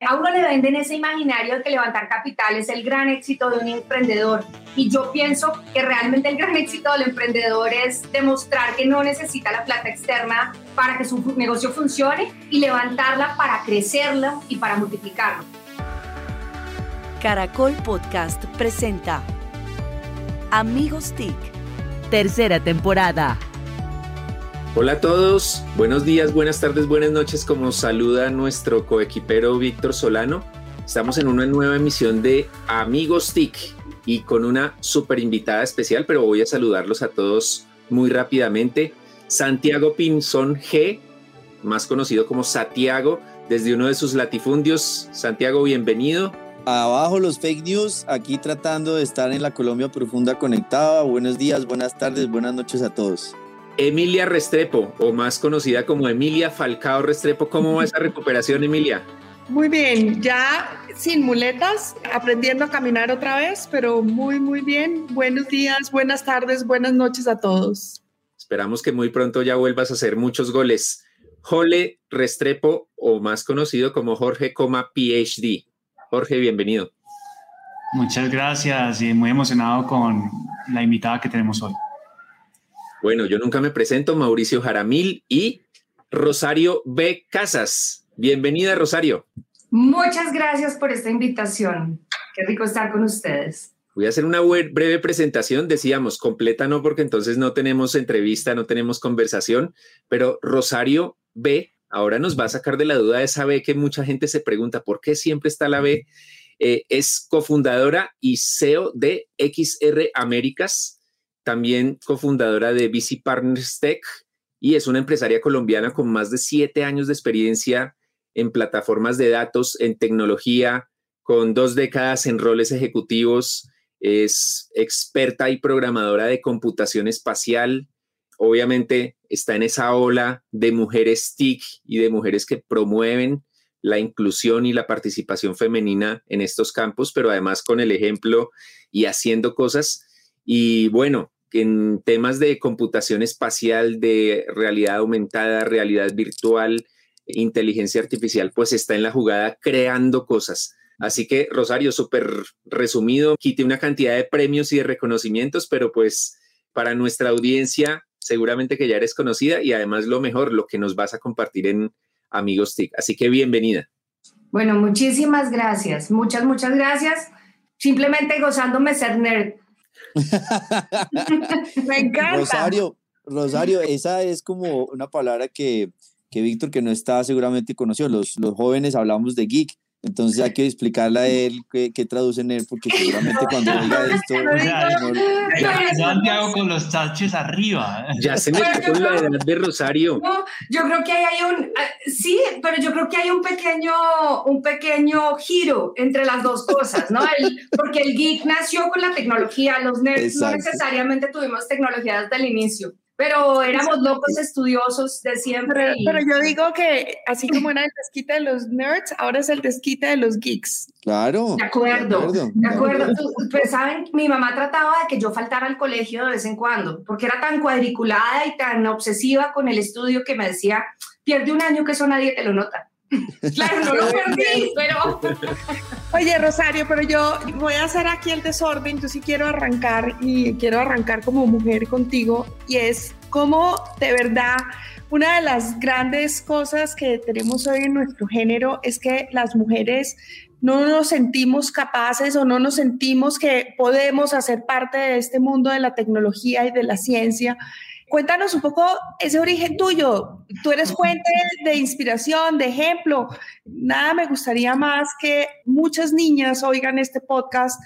A uno le venden ese imaginario de que levantar capital es el gran éxito de un emprendedor. Y yo pienso que realmente el gran éxito del emprendedor es demostrar que no necesita la plata externa para que su negocio funcione y levantarla para crecerlo y para multiplicarlo. Caracol Podcast presenta Amigos TIC, tercera temporada. Hola a todos, buenos días, buenas tardes, buenas noches, como saluda nuestro coequipero Víctor Solano. Estamos en una nueva emisión de Amigos TIC y con una super invitada especial, pero voy a saludarlos a todos muy rápidamente. Santiago Pinzón G, más conocido como Santiago, desde uno de sus latifundios. Santiago, bienvenido. Abajo los fake news, aquí tratando de estar en la Colombia profunda conectada. Buenos días, buenas tardes, buenas noches a todos. Emilia Restrepo, o más conocida como Emilia Falcao Restrepo. ¿Cómo va esa recuperación, Emilia? Muy bien, ya sin muletas, aprendiendo a caminar otra vez, pero muy, muy bien. Buenos días, buenas tardes, buenas noches a todos. Esperamos que muy pronto ya vuelvas a hacer muchos goles. Jole Restrepo, o más conocido como Jorge Coma PhD. Jorge, bienvenido. Muchas gracias y muy emocionado con la invitada que tenemos hoy. Bueno, yo nunca me presento, Mauricio Jaramil y Rosario B. Casas. Bienvenida, Rosario. Muchas gracias por esta invitación. Qué rico estar con ustedes. Voy a hacer una breve presentación, decíamos, completa no, porque entonces no tenemos entrevista, no tenemos conversación, pero Rosario B. ahora nos va a sacar de la duda esa B que mucha gente se pregunta, ¿por qué siempre está la B? Eh, es cofundadora y CEO de XR Américas, también cofundadora de BC Partners Tech y es una empresaria colombiana con más de siete años de experiencia en plataformas de datos, en tecnología, con dos décadas en roles ejecutivos, es experta y programadora de computación espacial. Obviamente está en esa ola de mujeres TIC y de mujeres que promueven la inclusión y la participación femenina en estos campos, pero además con el ejemplo y haciendo cosas. Y bueno, en temas de computación espacial, de realidad aumentada, realidad virtual, inteligencia artificial, pues está en la jugada creando cosas. Así que, Rosario, súper resumido, quite una cantidad de premios y de reconocimientos, pero pues para nuestra audiencia, seguramente que ya eres conocida y además lo mejor, lo que nos vas a compartir en Amigos TIC. Así que bienvenida. Bueno, muchísimas gracias, muchas, muchas gracias. Simplemente gozándome ser nerd Rosario, Rosario, esa es como una palabra que, que Víctor, que no está seguramente conoció. Los, los jóvenes hablamos de geek. Entonces hay que explicarle a él qué, qué traduce en él, porque seguramente cuando diga esto... Santiago con los taches arriba. Ya se me con la edad de Rosario. yo creo que hay un... Ah, sí, pero yo creo que hay un pequeño, un pequeño giro entre las dos cosas, ¿no? porque el geek nació con la tecnología, los nerds no necesariamente tuvimos tecnología desde el inicio pero éramos locos estudiosos de siempre. Pero, yo digo que así como era el desquite de los nerds, ahora es el desquite de los geeks. Claro. De acuerdo, de acuerdo. Pues saben, mi mamá trataba de que yo faltara al colegio de vez en cuando, porque era tan cuadriculada y tan obsesiva con el estudio que me decía, pierde un año que eso nadie te lo nota. Claro, no lo perdí, pero... Oye, Rosario, pero yo voy a hacer aquí el desorden, yo sí quiero arrancar y quiero arrancar como mujer contigo y es como de verdad una de las grandes cosas que tenemos hoy en nuestro género es que las mujeres no nos sentimos capaces o no nos sentimos que podemos hacer parte de este mundo de la tecnología y de la ciencia Cuéntanos un poco ese origen tuyo. Tú eres fuente de inspiración, de ejemplo. Nada me gustaría más que muchas niñas oigan este podcast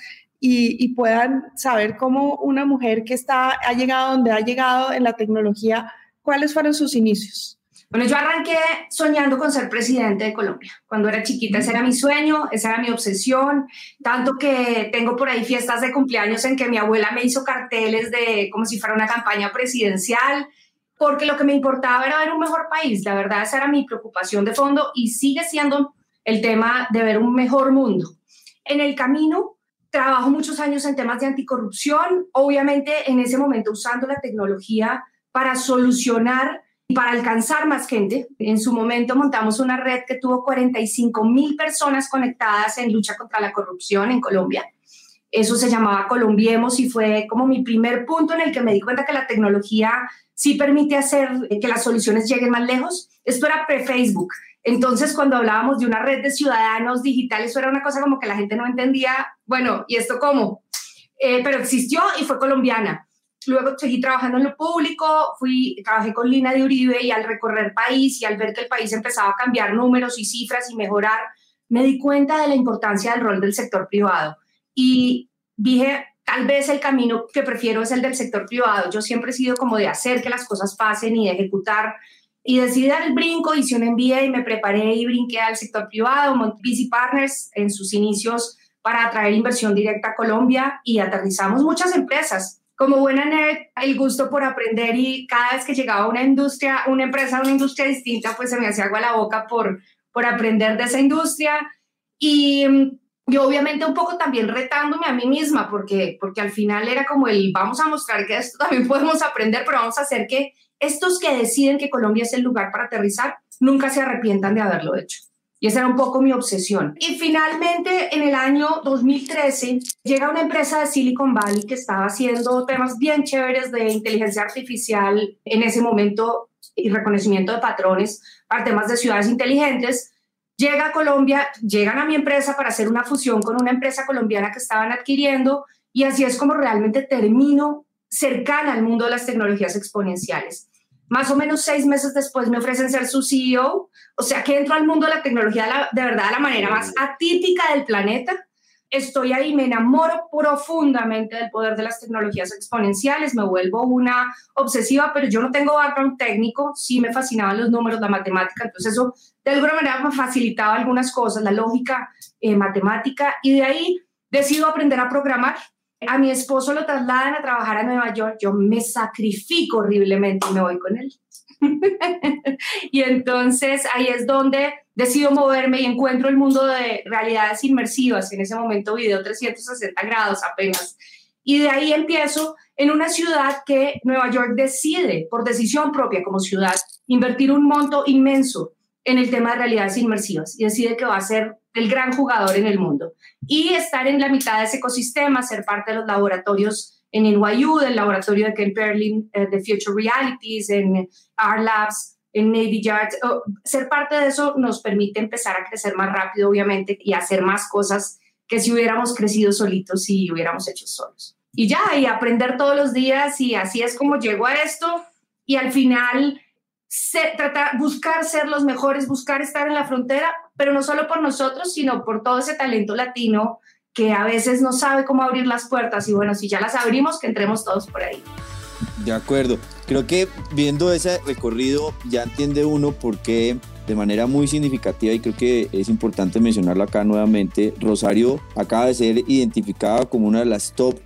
y, puedan saber cómo una mujer que está, ha llegado donde ha llegado en la tecnología, cuáles fueron sus inicios. Bueno, yo arranqué soñando con ser presidente de Colombia. Cuando era chiquita, ese era mi sueño, esa era mi obsesión, tanto que tengo por ahí fiestas de cumpleaños en que mi abuela me hizo carteles de como si fuera una campaña presidencial, porque lo que me importaba era ver un mejor país. La verdad, esa era mi preocupación de fondo y sigue siendo el tema de ver un mejor mundo. En el camino, trabajo muchos años en temas de anticorrupción, obviamente en ese momento usando la tecnología para solucionar para alcanzar más gente. En su momento montamos una red que tuvo 45 mil personas conectadas en lucha contra la corrupción en Colombia. Eso se llamaba Colombiemos y fue como mi primer punto en el que me di cuenta que la tecnología sí permite hacer que las soluciones lleguen más lejos. Esto era pre-Facebook. Entonces, cuando hablábamos de una red de ciudadanos digitales, eso era una cosa como que la gente no entendía, bueno, ¿y esto cómo? Eh, pero existió y fue colombiana. Luego seguí trabajando en lo público, fui, trabajé con Lina de Uribe y al recorrer país y al ver que el país empezaba a cambiar números y cifras y mejorar, me di cuenta de la importancia del rol del sector privado. Y dije, tal vez el camino que prefiero es el del sector privado. Yo siempre he sido como de hacer que las cosas pasen y de ejecutar. Y decidí dar el brinco, hice un MBA y me preparé y brinqué al sector privado, Busy Partners en sus inicios para atraer inversión directa a Colombia y aterrizamos muchas empresas. Como buena nerd, el gusto por aprender y cada vez que llegaba una industria, una empresa, una industria distinta, pues se me hacía agua la boca por, por aprender de esa industria. Y y obviamente un poco también retándome a mí misma, porque, porque al final era como el, vamos a mostrar que esto también podemos aprender, pero vamos a hacer que estos que deciden que Colombia es el lugar para aterrizar, nunca se arrepientan de haberlo hecho. Y esa era un poco mi obsesión. Y finalmente, en el año 2013, llega una empresa de Silicon Valley que estaba haciendo temas bien chéveres de inteligencia artificial en ese momento y reconocimiento de patrones para temas de ciudades inteligentes Llega a Colombia, llegan a mi empresa para hacer una fusión con una empresa colombiana que estaban adquiriendo y así es como realmente termino cercana al mundo de las tecnologías exponenciales. Más o menos seis meses después me ofrecen ser su CEO, o. Sea que entro al mundo de la tecnología de, verdad de la manera más atípica del planeta. Estoy ahí, me enamoro profundamente del poder de las tecnologías exponenciales, me vuelvo una obsesiva, pero yo no tengo background técnico, sí me fascinaban los números, la matemática, entonces eso de alguna manera me facilitaba algunas cosas, la lógica eh, matemática, y de ahí decido aprender a programar. A mi esposo lo trasladan a trabajar a Nueva York, yo me sacrifico horriblemente y me voy con él. y entonces ahí es donde decido moverme y encuentro el mundo de realidades inmersivas, en ese momento video 360 grados apenas. Y de ahí empiezo en una ciudad que Nueva York decide, por decisión propia como ciudad, invertir un monto inmenso en el tema de realidades inmersivas y decide que va a ser el gran jugador en el mundo. Y estar en la mitad de ese ecosistema, ser parte de los laboratorios en NYU, del laboratorio de Ken Perlin eh, de Future Realities, en R Labs, en Navy Yards. ser parte de eso nos permite empezar a crecer más rápido, obviamente, y hacer más cosas que si hubiéramos crecido solitos y hubiéramos hecho solos. Y ya, y aprender todos los días, y así es como llego a esto, y al final tratar, buscar ser los mejores, buscar estar en la frontera, pero no solo por nosotros, sino por todo ese talento latino que a veces no sabe cómo abrir las puertas y bueno, si ya las abrimos, que entremos todos por ahí. De acuerdo. Creo que viendo ese recorrido ya entiende uno por qué de manera muy significativa y creo que es importante mencionarlo acá nuevamente, Rosario acaba de ser identificada como una de las top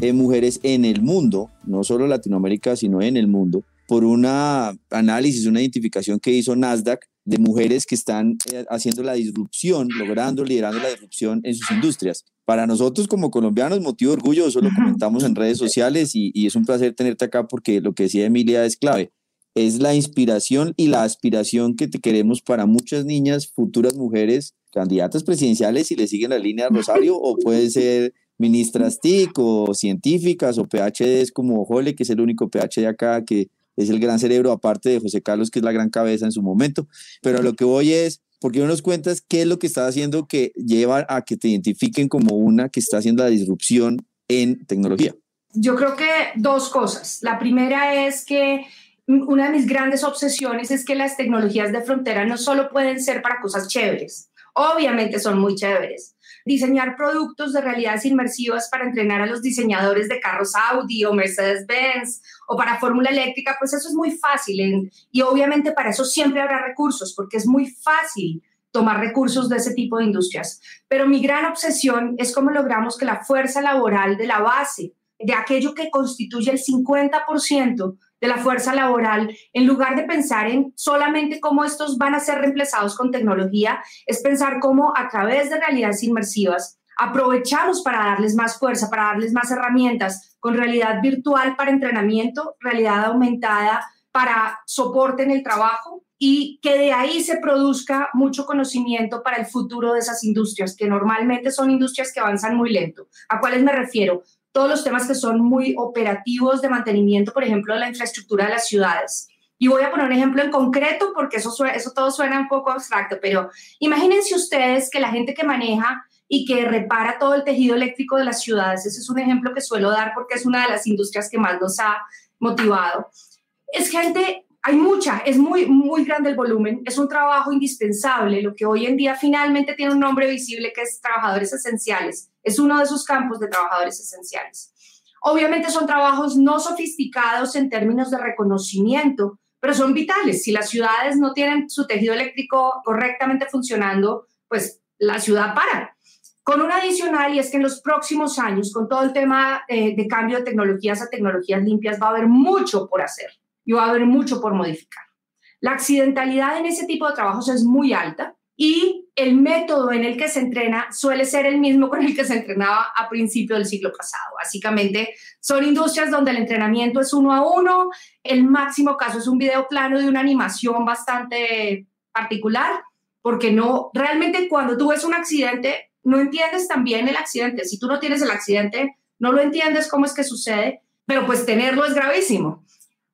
eh, mujeres en el mundo, no solo Latinoamérica, sino en el mundo, por una análisis, una identificación que hizo Nasdaq de mujeres que están eh, haciendo la disrupción, logrando, liderando la disrupción en sus industrias. Para nosotros como colombianos, motivo de orgullo, eso lo comentamos en redes sociales y, y es un placer tenerte acá porque lo que decía Emilia es clave. Es la inspiración y la aspiración que te queremos para muchas niñas, futuras mujeres, candidatas presidenciales, si le siguen la línea Rosario, o puede ser ministras TIC o científicas o PhDs como Jole, que es el único PhD acá que es el gran cerebro, aparte de José Carlos, que es la gran cabeza en su momento. Pero lo que voy es, ¿por qué no nos cuentas qué es lo que está haciendo que lleva a que te identifiquen como una que está haciendo la disrupción en tecnología? Yo creo que dos cosas. La primera es que una de mis grandes obsesiones es que las tecnologías de frontera no solo pueden ser para cosas chéveres, obviamente son muy chéveres, diseñar productos de realidades inmersivas para entrenar a los diseñadores de carros Audi o Mercedes-Benz o para Fórmula Eléctrica, pues eso es muy fácil. y obviamente para eso siempre habrá recursos, porque es muy fácil tomar recursos de ese tipo de industrias. Pero mi gran obsesión es cómo logramos que la fuerza laboral de la base, de aquello que constituye el 50% de la fuerza laboral, en lugar de pensar en solamente cómo estos van a ser reemplazados con tecnología, es pensar cómo a través de realidades inmersivas aprovechamos para darles más fuerza, para darles más herramientas con realidad virtual para entrenamiento, realidad aumentada para soporte en el trabajo y que de ahí se produzca mucho conocimiento para el futuro de esas industrias, que normalmente son industrias que avanzan muy lento. ¿A cuáles me refiero? Todos los temas que son muy operativos de mantenimiento, por ejemplo, de la infraestructura de las ciudades. Y voy a poner un ejemplo en concreto porque eso, eso todo suena un poco abstracto, pero imagínense ustedes que la gente que maneja y que repara todo el tejido eléctrico de las ciudades, ese es un ejemplo que suelo dar porque es una de las industrias que más nos ha motivado. Es gente, hay mucha, es muy, muy grande el volumen, es un trabajo indispensable, lo que hoy en día finalmente tiene un nombre visible que es trabajadores esenciales, es uno de esos campos de trabajadores esenciales. Obviamente son trabajos no sofisticados en términos de reconocimiento, pero son vitales. Si las ciudades no tienen su tejido eléctrico correctamente funcionando, pues la ciudad para. Con un adicional, y es que en los próximos años, con todo el tema eh, de cambio de tecnologías a tecnologías limpias, va a haber mucho por hacer y va a haber mucho por modificar. La accidentalidad en ese tipo de trabajos es muy alta y el método en el que se entrena suele ser el mismo con el que se entrenaba a principio del siglo pasado. Básicamente son industrias donde el entrenamiento es uno a uno, el máximo caso es un video plano de una animación bastante particular, porque no, realmente cuando tú ves un accidente, no entiendes también el accidente. Si tú no tienes el accidente, no lo entiendes cómo es que sucede, pero pues tenerlo es gravísimo.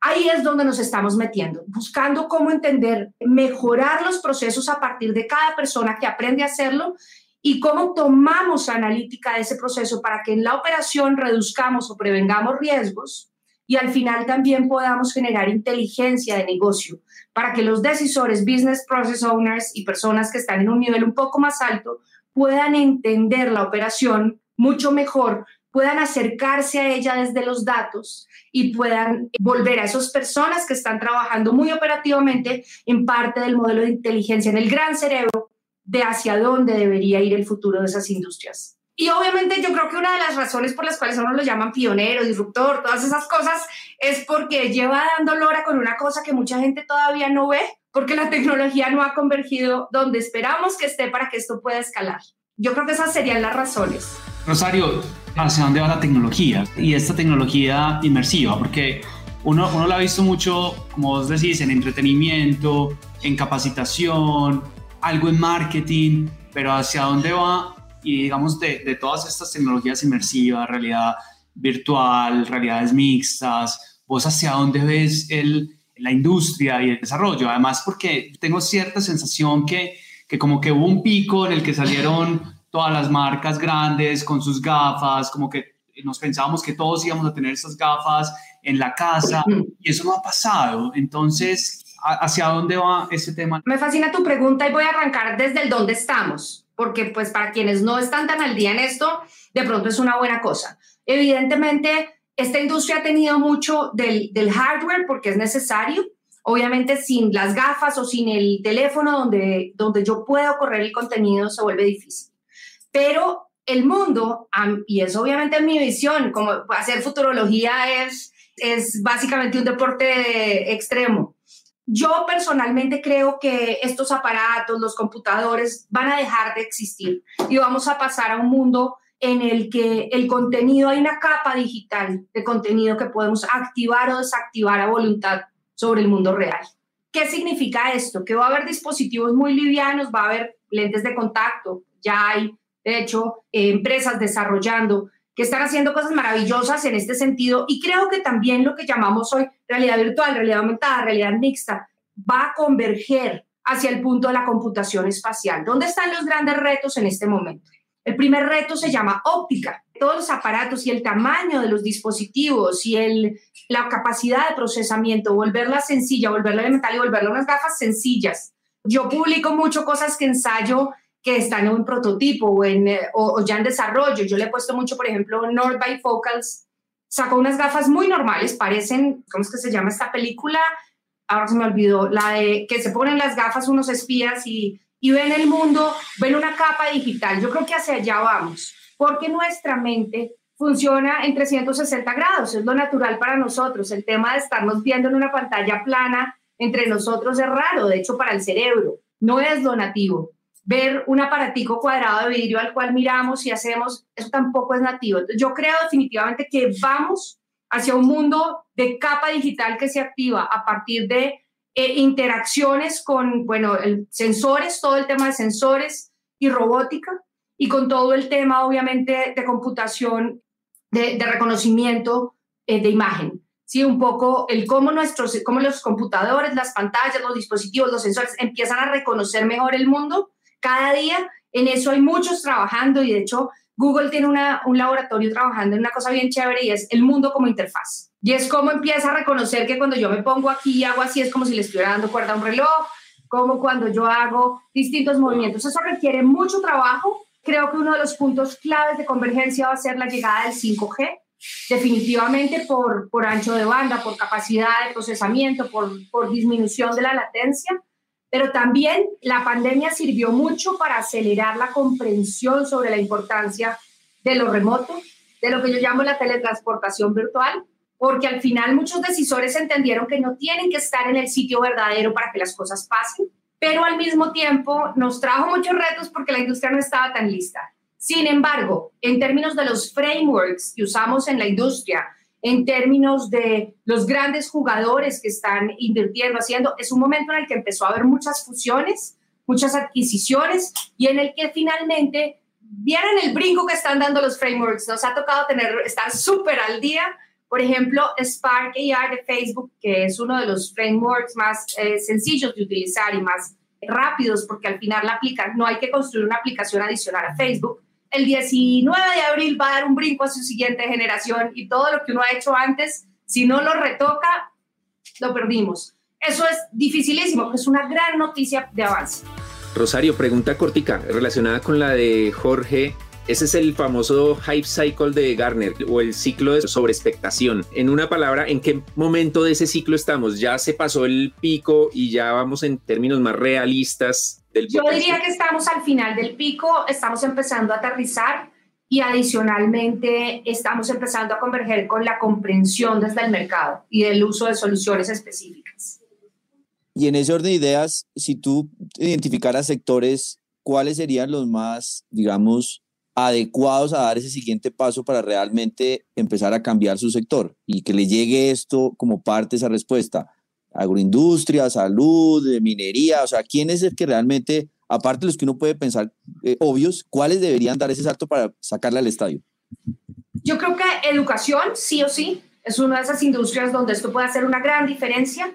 Ahí es donde nos estamos metiendo, buscando cómo entender, mejorar los procesos a partir de cada persona que aprende a hacerlo y cómo tomamos analítica de ese proceso para que en la operación reduzcamos o prevengamos riesgos y al final también podamos generar inteligencia de negocio para que los decisores, business process owners y personas que están en un nivel un poco más alto puedan entender la operación mucho mejor, puedan acercarse a ella desde los datos y puedan volver a esas personas que están trabajando muy operativamente en parte del modelo de inteligencia en el gran cerebro de hacia dónde debería ir el futuro de esas industrias. Y obviamente yo creo que una de las razones por las cuales uno lo llaman pionero, disruptor, todas esas cosas, es porque lleva dando lora con una cosa que mucha gente todavía no ve, porque la tecnología no ha convergido donde esperamos que esté para que esto pueda escalar. Yo creo que esas serían las razones. Rosario, ¿hacia dónde va la tecnología? Y esta tecnología inmersiva, porque uno, uno la ha visto mucho, como vos decís, en entretenimiento, en capacitación, algo en marketing, pero ¿hacia dónde va? Y digamos, de, de todas estas tecnologías inmersivas, realidad virtual, realidades mixtas, vos hacia dónde ves el, la industria y el desarrollo. Además, porque tengo cierta sensación que, que como que hubo un pico en el que salieron todas las marcas grandes con sus gafas, como que nos pensábamos que todos íbamos a tener esas gafas en la casa y eso no ha pasado. Entonces, ¿hacia dónde va ese tema? Me fascina tu pregunta y voy a arrancar desde el dónde estamos, porque pues para quienes no están tan al día en esto, de pronto es una buena cosa. Evidentemente, esta industria ha tenido mucho del, del hardware porque es necesario. Obviamente sin las gafas o sin el teléfono donde, donde yo puedo correr el contenido se vuelve difícil. Pero el mundo, y es obviamente mi visión, como hacer futurología es, es básicamente un deporte extremo. Yo personalmente creo que estos aparatos, los computadores, van a dejar de existir y vamos a pasar a un mundo en el que el contenido, hay una capa digital de contenido que podemos activar o desactivar a voluntad sobre el mundo real. ¿Qué significa esto? Que va a haber dispositivos muy livianos, va a haber lentes de contacto, ya hay, de hecho, eh, empresas desarrollando que están haciendo cosas maravillosas en este sentido y creo que también lo que llamamos hoy realidad virtual, realidad aumentada, realidad mixta, va a converger hacia el punto de la computación espacial. ¿Dónde están los grandes retos en este momento? El primer reto se llama óptica. Todos los aparatos y el tamaño de los dispositivos y el, la capacidad de procesamiento, volverla sencilla, volverla elemental y volverla unas gafas sencillas. Yo publico mucho cosas que ensayo que están en un prototipo o, en, eh, o, ya en desarrollo. Yo le he puesto mucho, por ejemplo, North Bifocals sacó unas gafas muy normales, parecen, ¿cómo es que se llama esta película? Ahora se me olvidó, la de que se ponen las gafas unos espías y y ven el mundo, ven una capa digital. Yo creo que hacia allá vamos, porque nuestra mente funciona en 360 grados, es lo natural para nosotros. El tema de estarnos viendo en una pantalla plana entre nosotros es raro, de hecho para el cerebro, no es lo nativo. Ver un aparatico cuadrado de vidrio al cual miramos y hacemos, eso tampoco es nativo. yo creo definitivamente que vamos hacia un mundo de capa digital que se activa a partir de eh, interacciones con, bueno, sensores, todo el tema de sensores y robótica, y con todo el tema, obviamente, de computación, de, reconocimiento eh, de imagen. Sí, un poco el cómo, nuestros, cómo los computadores, las pantallas, los dispositivos, los sensores empiezan a reconocer mejor el mundo cada día. En eso hay muchos trabajando y de hecho Google tiene una, un laboratorio trabajando en una cosa bien chévere y es el mundo como interfaz. Y es como empieza a reconocer que cuando yo me pongo aquí y hago así es como si le estuviera dando cuerda a un reloj, como cuando yo hago distintos movimientos. Eso requiere mucho trabajo. Creo que uno de los puntos claves de convergencia va a ser la llegada del 5G, definitivamente por, por ancho de banda, por capacidad de procesamiento, por, por disminución de la latencia pero también la pandemia sirvió mucho para acelerar la comprensión sobre la importancia de lo remoto, de lo que yo llamo la teletransportación virtual, porque al final muchos decisores entendieron que no tienen que estar en el sitio verdadero para que las cosas pasen, pero al mismo tiempo nos trajo muchos retos porque la industria no estaba tan lista. Sin embargo, en términos de los frameworks que usamos en la industria, en términos de los grandes jugadores que están invirtiendo, haciendo. Es un momento en el que empezó a haber muchas fusiones, muchas adquisiciones y en el que finalmente vieron el brinco que están dando los frameworks. Nos ha tocado tener, estar súper al día. Por ejemplo, Spark AI de Facebook, que es uno de los frameworks más eh, sencillos de utilizar y más rápidos, porque al final la aplica, no hay que construir una aplicación adicional a Facebook el 19 de abril va a dar un brinco a su siguiente generación y todo lo que uno ha hecho antes, si no lo retoca, lo perdimos. Eso es dificilísimo, que es una gran noticia de avance. Rosario, pregunta cortica relacionada con la de Jorge. Ese es el famoso hype cycle de Garner o el ciclo de sobreexpectación. En una palabra, ¿en qué momento de ese ciclo estamos? ¿Ya se pasó el pico y ya vamos en términos más realistas yo diría que estamos al final del pico, estamos empezando a aterrizar y adicionalmente estamos empezando a converger con la comprensión desde el mercado y el uso de soluciones específicas. Y en ese orden de ideas, si tú identificaras sectores, ¿cuáles serían los más, digamos, adecuados a dar ese siguiente paso para realmente empezar a cambiar su sector y que le llegue esto como parte de esa respuesta? agroindustria, salud, minería, o sea, ¿quién es el que realmente, aparte de los que uno puede pensar eh, obvios, cuáles deberían dar ese salto para sacarle al estadio? Yo creo que educación, sí o sí, es una de esas industrias donde esto puede hacer una gran diferencia.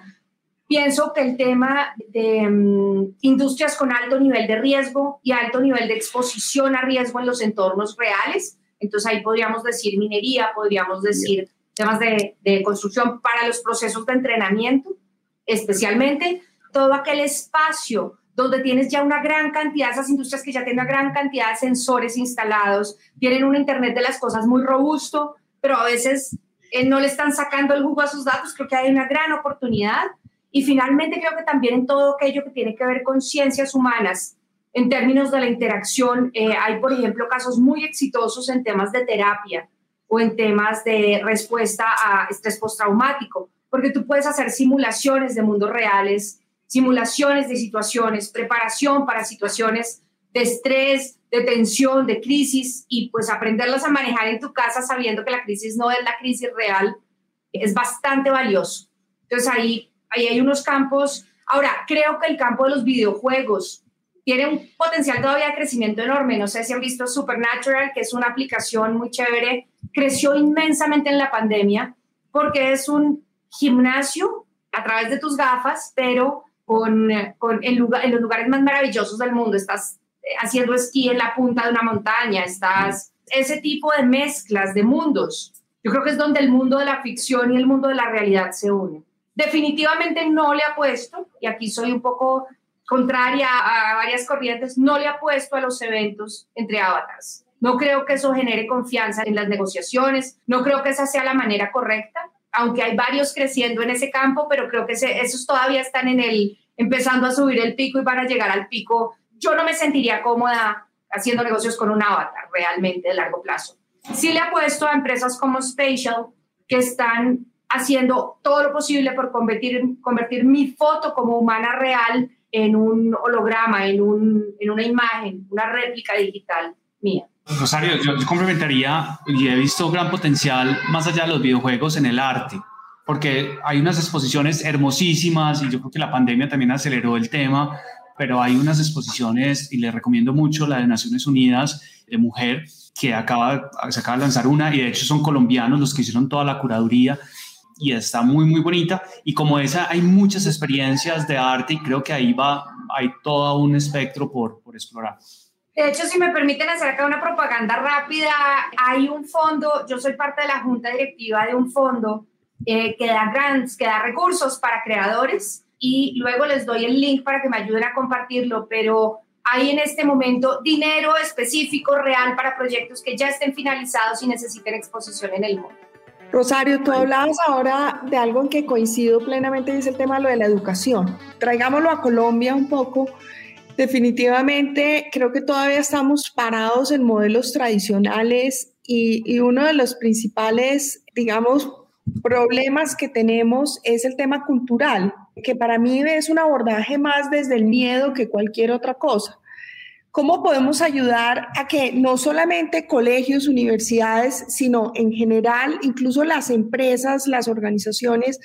Pienso que el tema de mm, industrias con alto nivel de riesgo y alto nivel de exposición a riesgo en los entornos reales, entonces ahí podríamos decir minería, podríamos decir temas de, de construcción para los procesos de entrenamiento, especialmente todo aquel espacio donde tienes ya una gran cantidad, esas industrias que ya tienen una gran cantidad de sensores instalados, tienen un Internet de las cosas muy robusto, pero a veces eh, no le están sacando el jugo a sus datos, creo que hay una gran oportunidad. Y finalmente creo que también en todo aquello que tiene que ver con ciencias humanas, en términos de la interacción, eh, hay, por ejemplo, casos muy exitosos en temas de terapia o en temas de respuesta a estrés postraumático porque tú puedes hacer simulaciones de mundos reales, simulaciones de situaciones, preparación para situaciones de estrés, de tensión, de crisis y pues aprenderlas a manejar en tu casa sabiendo que la crisis no es la crisis real es bastante valioso. Entonces ahí, ahí hay unos campos. Ahora, creo que el campo de los videojuegos tiene un potencial todavía de crecimiento enorme. No sé si han visto Supernatural, que es una aplicación muy chévere. Creció inmensamente en la pandemia porque es un gimnasio a través de tus gafas, pero con, con en, en los lugares más maravillosos del mundo. Estás eh, haciendo esquí en la punta de una montaña, estás ese tipo de mezclas de mundos. Yo creo que es donde el mundo de la ficción y el mundo de la realidad se unen. Definitivamente no le apuesto, y aquí soy un poco contraria a varias corrientes, no le apuesto a los eventos entre avatars. No creo que eso genere confianza en las negociaciones, no creo que esa sea la manera correcta aunque hay varios creciendo en ese campo, pero creo que esos todavía están en el, empezando a subir el pico y van a llegar al pico. Yo no me sentiría cómoda haciendo negocios con un avatar realmente de largo plazo. Sí le apuesto a empresas como Spatial que están haciendo todo lo posible por convertir, convertir mi foto como humana real en un holograma, en, un, en una imagen, una réplica digital mía. Rosario, yo, complementaría y he visto gran potencial más allá de los videojuegos en el arte, porque hay unas exposiciones hermosísimas y yo creo que la pandemia también aceleró el tema, pero hay unas exposiciones y les recomiendo mucho la de Naciones Unidas de Mujer, que acaba, se acaba de lanzar una y de hecho son colombianos los que hicieron toda la curaduría y está muy, muy bonita. Y como esa, hay muchas experiencias de arte y creo que ahí va, hay todo un espectro por, por explorar. De hecho, si me permiten hacer acá una propaganda rápida, hay un fondo, yo soy parte de la junta directiva de un fondo eh, que da grants, que da recursos para creadores y luego les doy el link para que me ayuden a compartirlo, pero hay en este momento dinero específico, real, para proyectos que ya estén finalizados y necesiten exposición en el mundo. Rosario, tú hablabas ahora de algo en que coincido plenamente y es el tema de lo de la educación. Traigámoslo a Colombia un poco. Definitivamente creo que todavía estamos parados en modelos tradicionales y, y uno de los principales, digamos, problemas que tenemos es el tema cultural, que para mí es un abordaje más desde el miedo que cualquier otra cosa. ¿Cómo podemos ayudar a que no solamente colegios, universidades, sino en general, incluso las empresas, las organizaciones,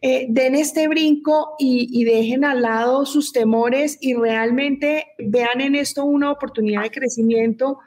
eh, den este brinco y, y, dejen al lado sus temores y realmente vean en esto una oportunidad de crecimiento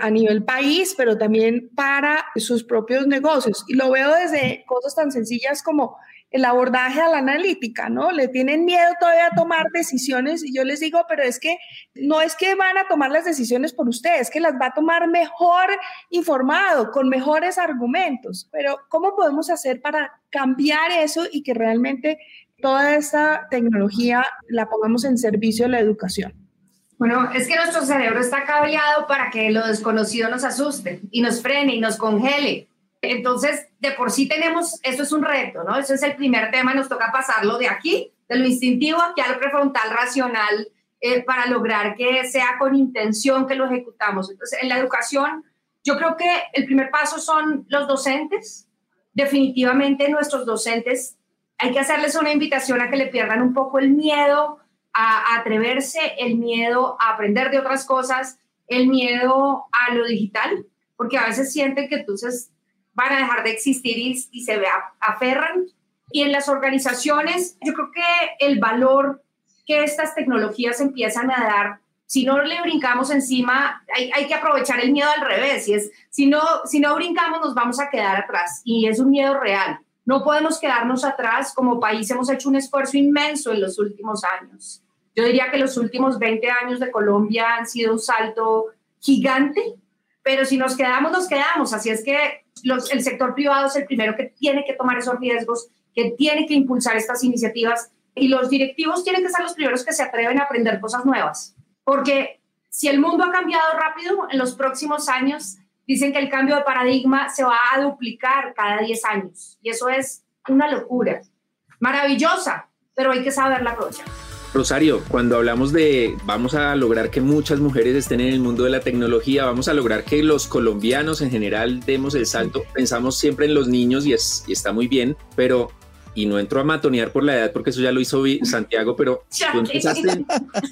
a nivel país, pero también para sus propios negocios. Y lo veo desde cosas tan sencillas como el abordaje a la analítica, ¿no? Le tienen miedo todavía a tomar decisiones y yo les digo, pero es que no es que van a tomar las decisiones por ustedes, que las va a tomar mejor informado, con mejores argumentos. Pero ¿cómo podemos hacer para cambiar eso y que realmente toda esta tecnología la pongamos en servicio de la educación? Bueno, es que nuestro cerebro está cableado para que lo desconocido nos asuste y nos frene y nos congele. Entonces, de por sí tenemos, eso es un reto, ¿no? Eso es el primer tema, nos toca pasarlo de aquí, de lo instintivo aquí a lo prefrontal racional, eh, para lograr que sea con intención que lo ejecutamos. Entonces, en la educación, yo creo que el primer paso son los docentes. Definitivamente nuestros docentes, hay que hacerles una invitación a que le pierdan un poco el miedo a, a atreverse, el miedo a aprender de otras cosas, el miedo a lo digital, porque a veces sienten que entonces van a dejar de existir y, se aferran. Y en las organizaciones, yo creo que el valor que estas tecnologías empiezan a dar, si no le brincamos encima, hay, hay que aprovechar el miedo al revés. Y es, si no, si no brincamos, nos vamos a quedar atrás. Y es un miedo real. No podemos quedarnos atrás. Como país hemos hecho un esfuerzo inmenso en los últimos años. Yo diría que los últimos 20 años de Colombia han sido un salto gigante, pero si nos quedamos, nos quedamos. Así es que el sector privado es el primero que tiene que tomar esos riesgos, que tiene que impulsar estas iniciativas y los directivos tienen que ser los primeros que se atreven a aprender cosas nuevas. Porque si el mundo ha cambiado rápido en los próximos años, dicen que el cambio de paradigma se va a duplicar cada 10 años y eso es una locura. Maravillosa, pero hay que saberla aprovechar. Rosario, cuando hablamos de vamos a lograr que muchas mujeres estén en el mundo de la tecnología, vamos a lograr que los colombianos en general demos el salto, pensamos siempre en los niños y, es, y está muy bien, pero y no entro a matonear por la edad porque eso ya lo hizo Santiago, pero tú, empezaste,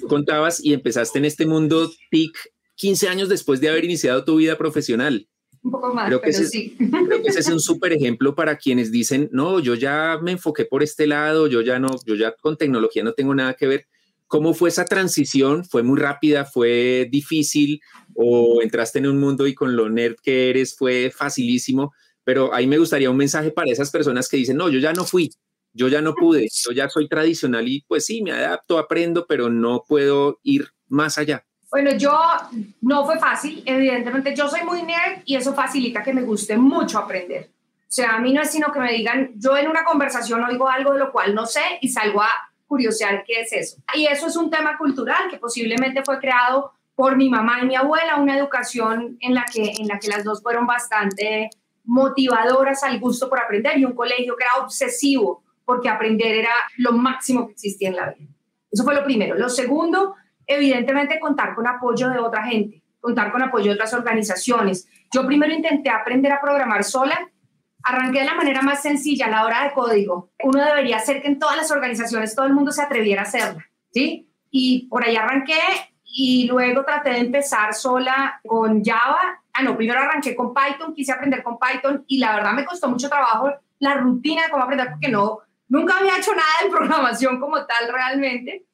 contabas y empezaste en este mundo TIC 15 años después de haber iniciado tu vida profesional. Un poco más, creo que pero ese, sí. Creo que ese es un súper ejemplo para quienes dicen, no, yo ya me enfoqué por este lado, yo ya no, yo ya con tecnología no tengo nada que ver. ¿Cómo fue esa transición? ¿Fue muy rápida? ¿Fue difícil? ¿O entraste en un mundo y con lo nerd que eres fue facilísimo? Pero ahí me gustaría un mensaje para esas personas que dicen, no, yo ya no fui, yo ya no pude, yo ya soy tradicional y pues sí, me adapto, aprendo, pero no puedo ir más allá. Bueno, yo no fue fácil, evidentemente yo soy muy nerd y eso facilita que me guste mucho aprender. O sea, a mí no es sino que me digan, yo en una conversación oigo algo de lo cual no sé y salgo a curiosear qué es eso. Y eso es un tema cultural que posiblemente fue creado por mi mamá y mi abuela, una educación en la que, en la que las dos fueron bastante motivadoras al gusto por aprender y un colegio que era obsesivo porque aprender era lo máximo que existía en la vida. Eso fue lo primero. Lo segundo evidentemente contar con apoyo de otra gente, contar con apoyo de otras organizaciones. Yo primero intenté aprender a programar sola, arranqué de la manera más sencilla, la hora de código. Uno debería hacer que en todas las organizaciones todo el mundo se atreviera a hacerla, ¿sí? Y por ahí arranqué y luego traté de empezar sola con Java ah, no, primero arranqué con Python, quise aprender con Python y la verdad me costó mucho trabajo la rutina de cómo aprender porque no, nunca había hecho nada de programación como tal realmente.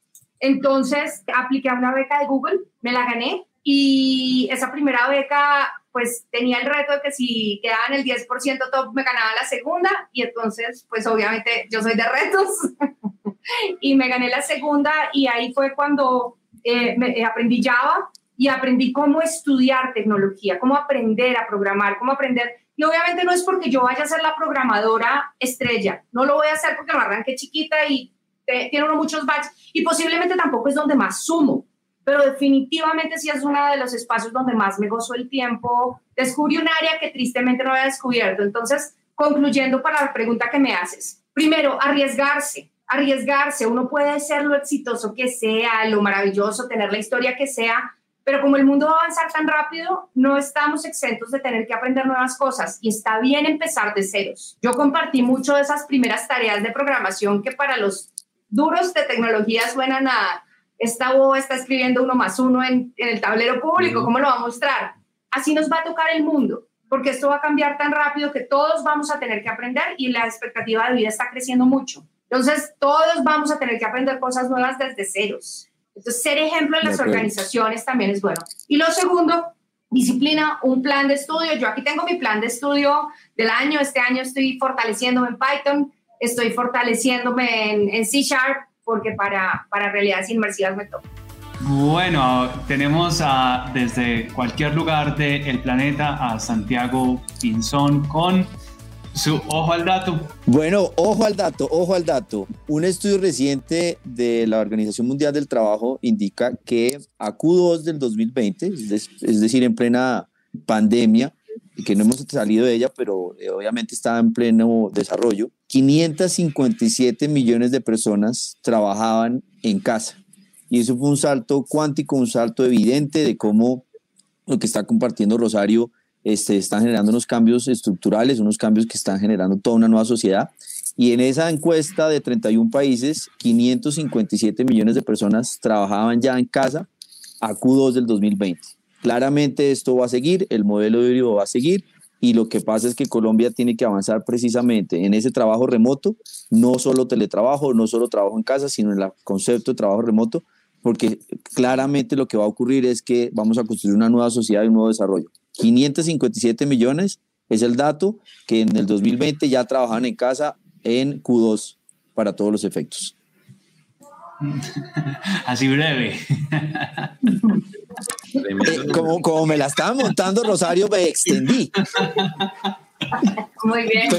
Entonces apliqué a una beca de Google, me la gané y esa primera beca pues tenía el reto de que si quedaba en el 10% top me ganaba la segunda y entonces pues obviamente yo soy de retos y me gané la segunda y ahí fue cuando eh, me, eh, aprendí Java y aprendí cómo estudiar tecnología, cómo aprender a programar, cómo aprender. Y obviamente no es porque yo vaya a ser la programadora estrella, no lo voy a hacer porque me arranqué chiquita y tiene uno muchos bugs y posiblemente tampoco es donde más sumo, pero definitivamente sí es uno de los espacios donde más me gozo el tiempo. Descubrí un área que tristemente no había descubierto. Entonces, concluyendo para la pregunta que me haces, primero, arriesgarse arriesgarse, uno puede ser lo exitoso que sea, lo maravilloso, tener la historia que sea, pero como el mundo va a avanzar tan rápido, no estamos exentos de tener que aprender nuevas cosas y está bien empezar de ceros. Yo compartí mucho de esas primeras tareas de programación que para los duros de tecnología suenan a esta voz está escribiendo uno más uno en, en el tablero público, ¿cómo lo va a mostrar? Así nos va a tocar el mundo, porque esto va a cambiar tan rápido que todos vamos a tener que aprender y la expectativa de vida está creciendo mucho. Entonces, todos vamos a tener que aprender cosas nuevas desde ceros. Entonces, ser ejemplo en las organizaciones también es bueno. Y lo segundo, disciplina, un plan de estudio. Yo aquí tengo mi plan de estudio del año. Este año estoy fortaleciéndome en Python, estoy fortaleciéndome en, en C Sharp, porque para, para realidades inmersivas me toca. Bueno, tenemos a, desde cualquier lugar del planeta a Santiago Pinzón con su ojo al dato. Bueno, ojo al dato, ojo al dato. Un estudio reciente de la Organización Mundial del Trabajo indica que a Q2 del 2020, es decir, en plena pandemia, y que no hemos salido de ella, pero eh, obviamente está en pleno desarrollo, 557 millones de personas trabajaban en casa. Y eso fue un salto cuántico, un salto evidente de cómo lo que está compartiendo Rosario este, están generando unos cambios estructurales, unos cambios que están generando toda una nueva sociedad. Y en esa encuesta de 31 países, 557 millones de personas trabajaban ya en casa a Q2 del 2020. Claramente esto va a seguir, el modelo híbrido va a seguir y lo que pasa es que Colombia tiene que avanzar precisamente en ese trabajo remoto, no solo teletrabajo, no solo trabajo en casa, sino en el concepto de trabajo remoto, porque claramente lo que va a ocurrir es que vamos a construir una nueva sociedad y un nuevo desarrollo. 557 millones es el dato que en el 2020 ya trabajaban en casa en Q2 para todos los efectos. Así breve. Eh, como, como me la estaba montando Rosario, me extendí. Muy bien.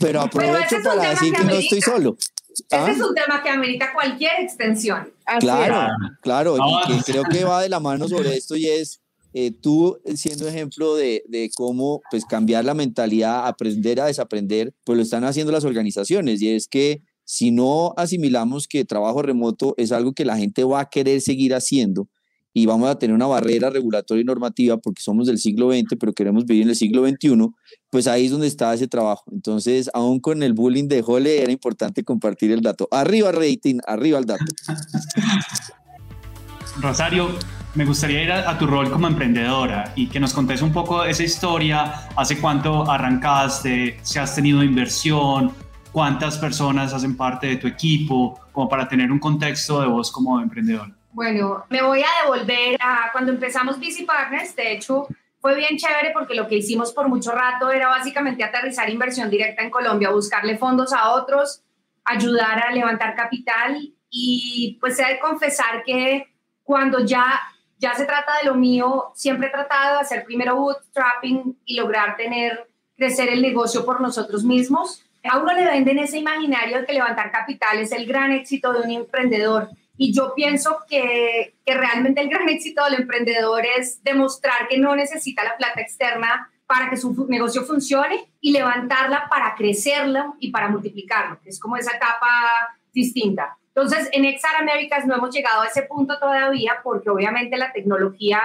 Pero, aprovecho para decir que, no estoy solo. Este ¿Ah? es un tema que amerita cualquier extensión. claro, claro. Y creo que va de la mano sobre esto y es eh, tú siendo ejemplo de, de, cómo pues cambiar la mentalidad, aprender a desaprender, pues lo están haciendo las organizaciones y es que si no asimilamos que trabajo remoto es algo que la gente va a querer seguir haciendo y vamos a tener una barrera regulatoria y normativa porque somos del siglo XX, pero queremos vivir en el siglo XXI, pues ahí es donde está ese trabajo. Entonces, aún con el bullying de Jole, era importante compartir el dato. Arriba rating, arriba el dato. Rosario, me gustaría ir a, tu rol como emprendedora y que nos contes un poco esa historia, hace cuánto arrancaste, si has tenido inversión, cuántas personas hacen parte de tu equipo, como para tener un contexto de vos como emprendedora. Bueno, me voy a devolver a cuando empezamos Busy Partners, de hecho fue bien chévere porque lo que hicimos por mucho rato era básicamente aterrizar inversión directa en Colombia, buscarle fondos a otros, ayudar a levantar capital y pues he de confesar que cuando ya ya se trata de lo mío, siempre he tratado de hacer primero bootstrapping y lograr tener, crecer el negocio por nosotros mismos. A uno le venden ese imaginario de que levantar capital es el gran éxito de un emprendedor. Y yo pienso que, que realmente el gran éxito del emprendedor es demostrar que no necesita la plata externa para que su negocio funcione y levantarla para crecerlo y para multiplicarlo, es como esa etapa distinta. Entonces, en Exar Américas no hemos llegado a ese punto todavía porque obviamente la tecnología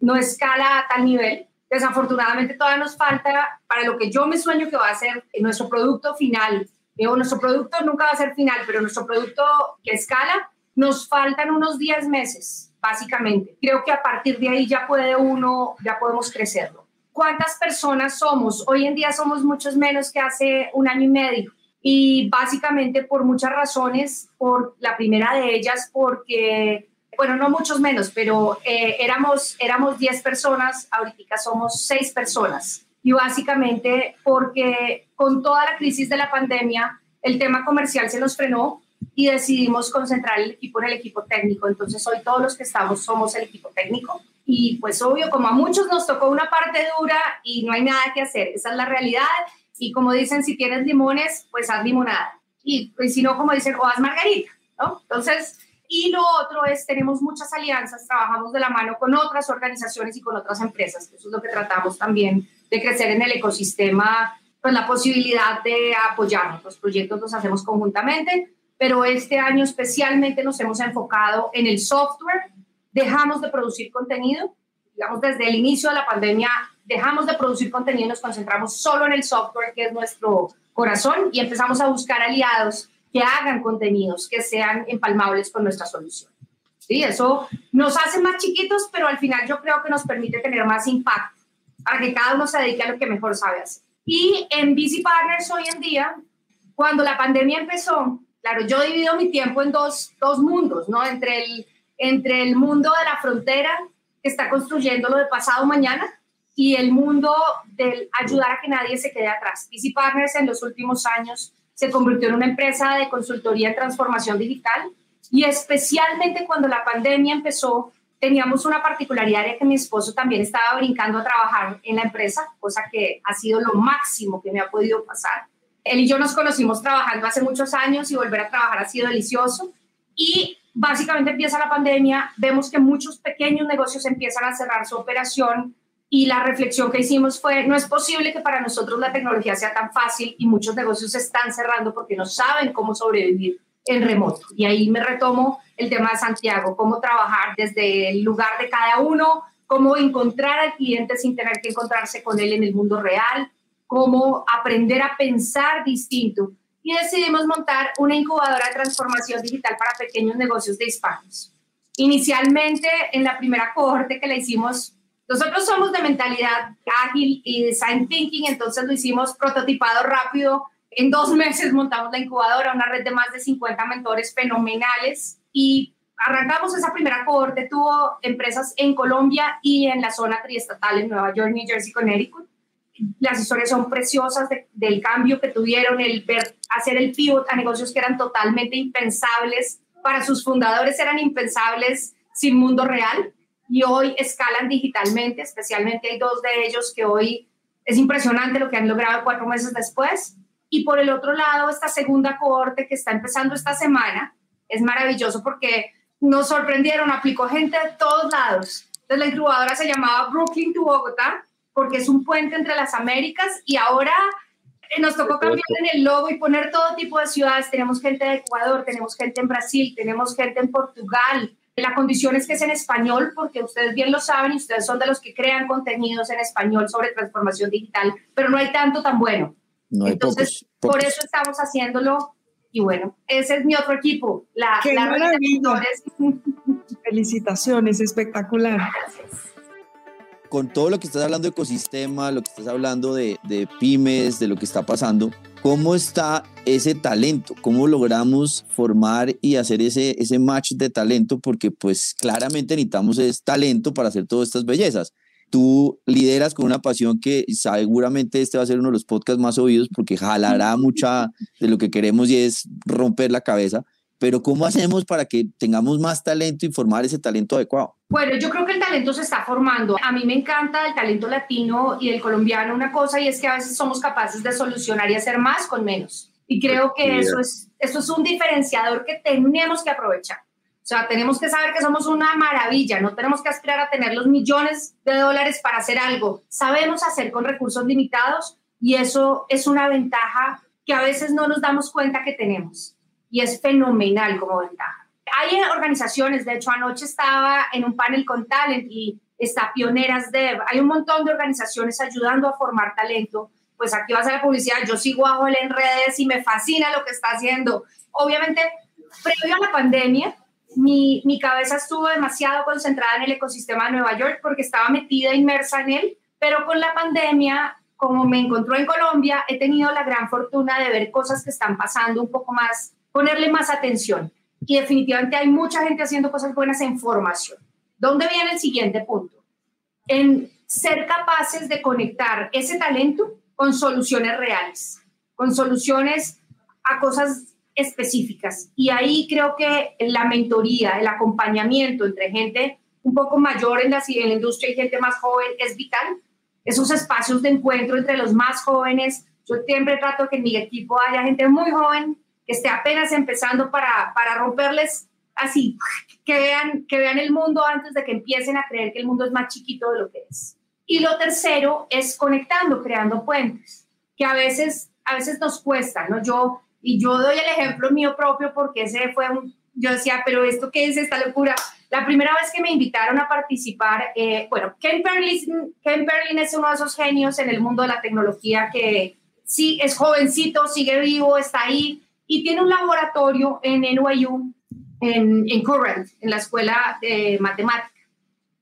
no escala a tal nivel. Desafortunadamente todavía nos falta para lo que yo me sueño que va a ser nuestro producto final. Digo, nuestro producto nunca va a ser final, pero nuestro producto que escala nos faltan unos 10 meses, básicamente. Creo que a partir de ahí ya puede uno, ya podemos crecerlo. ¿cuántas personas somos? Hoy en día somos muchos menos que hace un año y medio y básicamente por muchas razones, por la primera de ellas porque, bueno, no muchos menos, pero eh, éramos, éramos 10 personas, ahorita somos 6 personas y básicamente porque con toda la crisis de la pandemia el tema comercial se nos frenó y decidimos concentrar el equipo en el equipo técnico. Entonces hoy todos los que estamos somos el equipo técnico y pues obvio, como a muchos nos tocó una parte dura y no hay nada que hacer, esa es la realidad y como dicen, si tienes limones, pues haz limonada. Y pues, si no, como dicen, o haz margarita, ¿no? Entonces, y lo otro es, tenemos muchas alianzas, trabajamos de la mano con otras organizaciones y con otras empresas. Eso es lo que tratamos también de crecer en el ecosistema, pues la posibilidad de apoyarnos. Los proyectos los hacemos conjuntamente, pero este año especialmente nos hemos enfocado en el software. Dejamos de producir contenido, digamos, desde el inicio de la pandemia dejamos de producir contenido y nos concentramos solo en el software, que es nuestro corazón, y empezamos a buscar aliados que hagan contenidos que sean empalmables con nuestra solución. Sí, eso nos hace más chiquitos, pero al final yo creo que nos permite tener más impacto para que cada uno se dedique a lo que mejor sabe hacer. Y en BC Partners hoy en día, cuando la pandemia empezó, claro, yo divido mi tiempo en dos, dos mundos, ¿no? Entre el, entre el mundo de la frontera, que está construyendo lo de pasado mañana, y el mundo del ayudar a que nadie se quede atrás. Easy Partners en los últimos años se convirtió en una empresa de consultoría en transformación digital y especialmente cuando la pandemia empezó, teníamos una particularidad de que mi esposo también estaba brincando a trabajar en la empresa, cosa que ha sido lo máximo que me ha podido pasar. Él y yo nos conocimos trabajando hace muchos años y volver a trabajar ha sido delicioso. Y básicamente empieza la pandemia, vemos que muchos pequeños negocios empiezan a cerrar su operación, y la reflexión que hicimos fue, no es posible que para nosotros la tecnología sea tan fácil y muchos negocios se están cerrando porque no saben cómo sobrevivir en remoto. Y ahí me retomo el tema de Santiago, cómo trabajar desde el lugar de cada uno, cómo encontrar al cliente sin tener que encontrarse con él en el mundo real, cómo aprender a pensar distinto. Y decidimos montar una incubadora de transformación digital para pequeños negocios de hispanos. Inicialmente, en la primera cohorte que la hicimos, nosotros somos de mentalidad ágil y design thinking, entonces lo hicimos prototipado rápido. En dos meses montamos la incubadora, una red de más de 50 mentores fenomenales y arrancamos esa primera cohorte. Tuvo empresas en Colombia y en la zona triestatal en Nueva York, New Jersey, Connecticut. Las historias son preciosas del cambio que tuvieron, el ver, hacer el pivot a negocios que eran totalmente impensables. Para sus fundadores eran impensables sin mundo real y hoy escalan digitalmente, especialmente hay dos de ellos que hoy es impresionante lo que han logrado cuatro meses después. Y por el otro lado, esta segunda cohorte que está empezando esta semana es maravilloso porque nos sorprendieron, aplicó gente de todos lados. Entonces la incubadora se llamaba Brooklyn to Bogotá porque es un puente entre las Américas y ahora eh, nos tocó cambiar en el logo y poner todo tipo de ciudades. Tenemos gente de Ecuador, tenemos gente en Brasil, tenemos gente en Portugal, la condición es que es en español, porque ustedes bien lo saben y ustedes son de los que crean contenidos en español sobre transformación digital, pero no hay tanto tan bueno. Entonces, por eso estamos haciéndolo. Y bueno, ese es mi otro equipo, la, Qué la Felicitaciones, espectacular. Con todo lo que estás hablando de ecosistema, lo que estás hablando de, de pymes, de lo que está pasando, ¿Cómo está ese talento? ¿Cómo logramos formar y hacer ese, ese match de talento? Porque pues claramente necesitamos ese talento para hacer todas estas bellezas. Tú lideras con una pasión que seguramente este va a ser uno de los podcasts más oídos porque jalará mucha de lo que queremos y es romper la cabeza pero ¿cómo hacemos para que tengamos más talento y formar ese talento adecuado? Bueno, yo creo que el talento se está formando. A mí me encanta el talento latino y el colombiano una cosa y es que a veces somos capaces de solucionar y hacer más con menos. Y creo que eso es, eso es un diferenciador que tenemos que aprovechar. O sea, tenemos que saber que somos una maravilla, no tenemos que aspirar a tener los millones de dólares para hacer algo. Sabemos hacer con recursos limitados y eso es una ventaja que a veces no nos damos cuenta que tenemos y es fenomenal como ventaja. Hay organizaciones, de hecho anoche estaba en un panel con Talent y está Pioneras Dev, hay un montón de organizaciones ayudando a formar talento, pues aquí va a la publicidad, yo sigo a Joel en redes y me fascina lo que está haciendo. Obviamente, previo a la pandemia, mi, mi cabeza estuvo demasiado concentrada en el ecosistema de Nueva York porque estaba metida, inmersa en él, Pero con la pandemia, como me encontró en Colombia, he tenido la gran fortuna de ver cosas que están pasando un poco más, ponerle más atención. Y definitivamente hay mucha gente haciendo cosas buenas en formación. ¿Dónde viene el siguiente punto? En ser capaces de conectar ese talento con soluciones reales, con soluciones a cosas específicas. Y ahí creo que la mentoría, el acompañamiento entre gente un poco mayor en la, en la industria y gente más joven es vital. Esos espacios de encuentro entre los más jóvenes. Yo siempre trato que en mi equipo haya gente muy joven esté apenas empezando para, para romperles así, que vean, que vean el mundo antes de que empiecen a creer que el mundo es más chiquito de lo que es. Y lo tercero es conectando, creando puentes, que a veces, a veces nos cuesta, ¿no? Yo, y yo doy el ejemplo mío propio porque ese fue un, yo decía, pero esto qué es esta locura. La primera vez que me invitaron a participar, eh, bueno, Ken Perlin, Ken Perlin es uno de esos genios en el mundo de la tecnología que sí es jovencito, sigue vivo, está ahí y tiene un laboratorio en NYU, en, en Current, en la escuela de matemáticas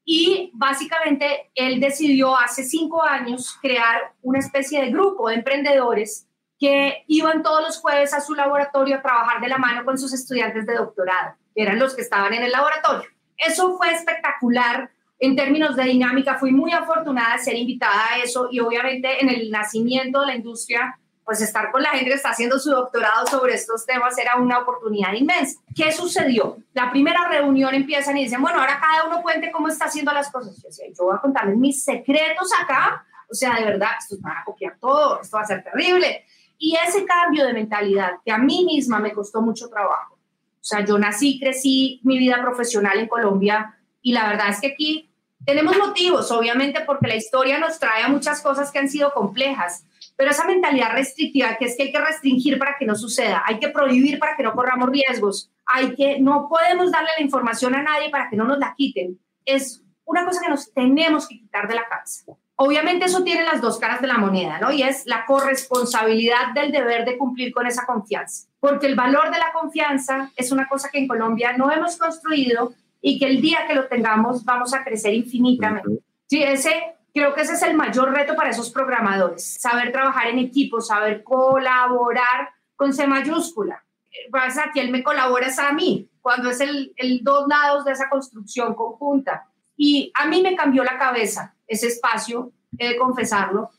y básicamente él decidió hace cinco años crear una especie de grupo de emprendedores que iban todos los jueves a su laboratorio a trabajar de la mano con sus estudiantes de doctorado, que eran los que estaban en el laboratorio. Eso fue espectacular en términos de dinámica. Fui muy afortunada de ser invitada a eso y obviamente en el nacimiento de la industria pues estar con la gente que está haciendo su doctorado sobre estos temas era una oportunidad inmensa. ¿Qué sucedió? La primera reunión empiezan y dicen, bueno, ahora cada uno cuente cómo está haciendo las cosas. Yo decía, yo voy a contarles mis secretos acá. O sea, de verdad, esto va a copiar todo, esto va a ser terrible. Y ese cambio de mentalidad que a mí misma me costó mucho trabajo. O sea, yo nací, crecí mi vida profesional en Colombia y la verdad es que aquí tenemos motivos, obviamente, porque la historia nos trae a muchas cosas que han sido complejas pero esa mentalidad restrictiva, que es que hay que restringir para que no suceda, hay que prohibir para que no corramos riesgos, hay que, no podemos darle la información a nadie para que no nos la quiten, es una cosa que nos tenemos que quitar de la cabeza. Obviamente eso tiene las dos caras de la moneda, ¿no? Y es la corresponsabilidad del deber de cumplir con esa confianza, porque el valor de la confianza es una cosa que en Colombia no hemos construido y que el día que lo tengamos vamos a crecer infinitamente. Sí, ese Creo que ese es el mayor reto para esos programadores, saber trabajar en equipo, saber colaborar con C mayúscula. Pasa que él me colabora es a mí, cuando es el, el dos lados de esa construcción conjunta. Y a mí me cambió la cabeza ese espacio, he de confesarlo.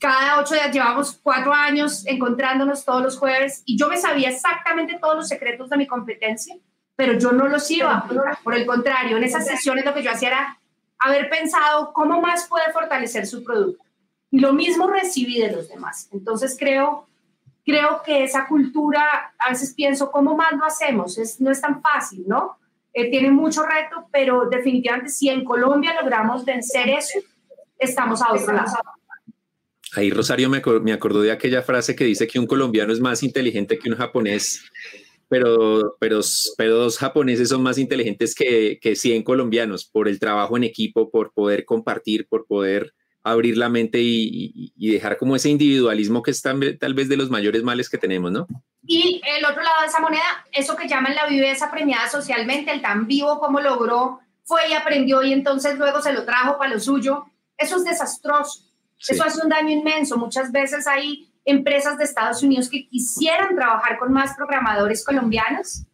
Cada ocho días llevamos cuatro años encontrándonos todos los jueves y yo me sabía exactamente todos los secretos de mi competencia, pero yo no los iba. Por el contrario, en esas sesiones lo que yo hacía era haber pensado cómo más puede fortalecer su producto. Y lo mismo recibí de los demás. Entonces creo, creo que esa cultura, a veces pienso, ¿cómo más lo hacemos? Es, no es tan fácil, ¿no? Eh, tiene mucho reto, pero definitivamente si en Colombia logramos vencer eso, estamos a otro lado. Ahí Rosario me, acordó de aquella frase que dice que un colombiano es más inteligente que un japonés pero, pero, pero dos japoneses son más inteligentes que, que 100 colombianos por el trabajo en equipo, por poder compartir, por poder abrir la mente y, dejar como ese individualismo que es tal, tal, vez de los mayores males que tenemos, ¿no? Y el otro lado de esa moneda, eso que llaman la viveza premiada socialmente, el tan vivo como logró, fue y aprendió y entonces luego se lo trajo para lo suyo, eso es desastroso, eso hace un daño inmenso, muchas veces hay empresas de Estados Unidos que quisieran trabajar con más programadores colombianos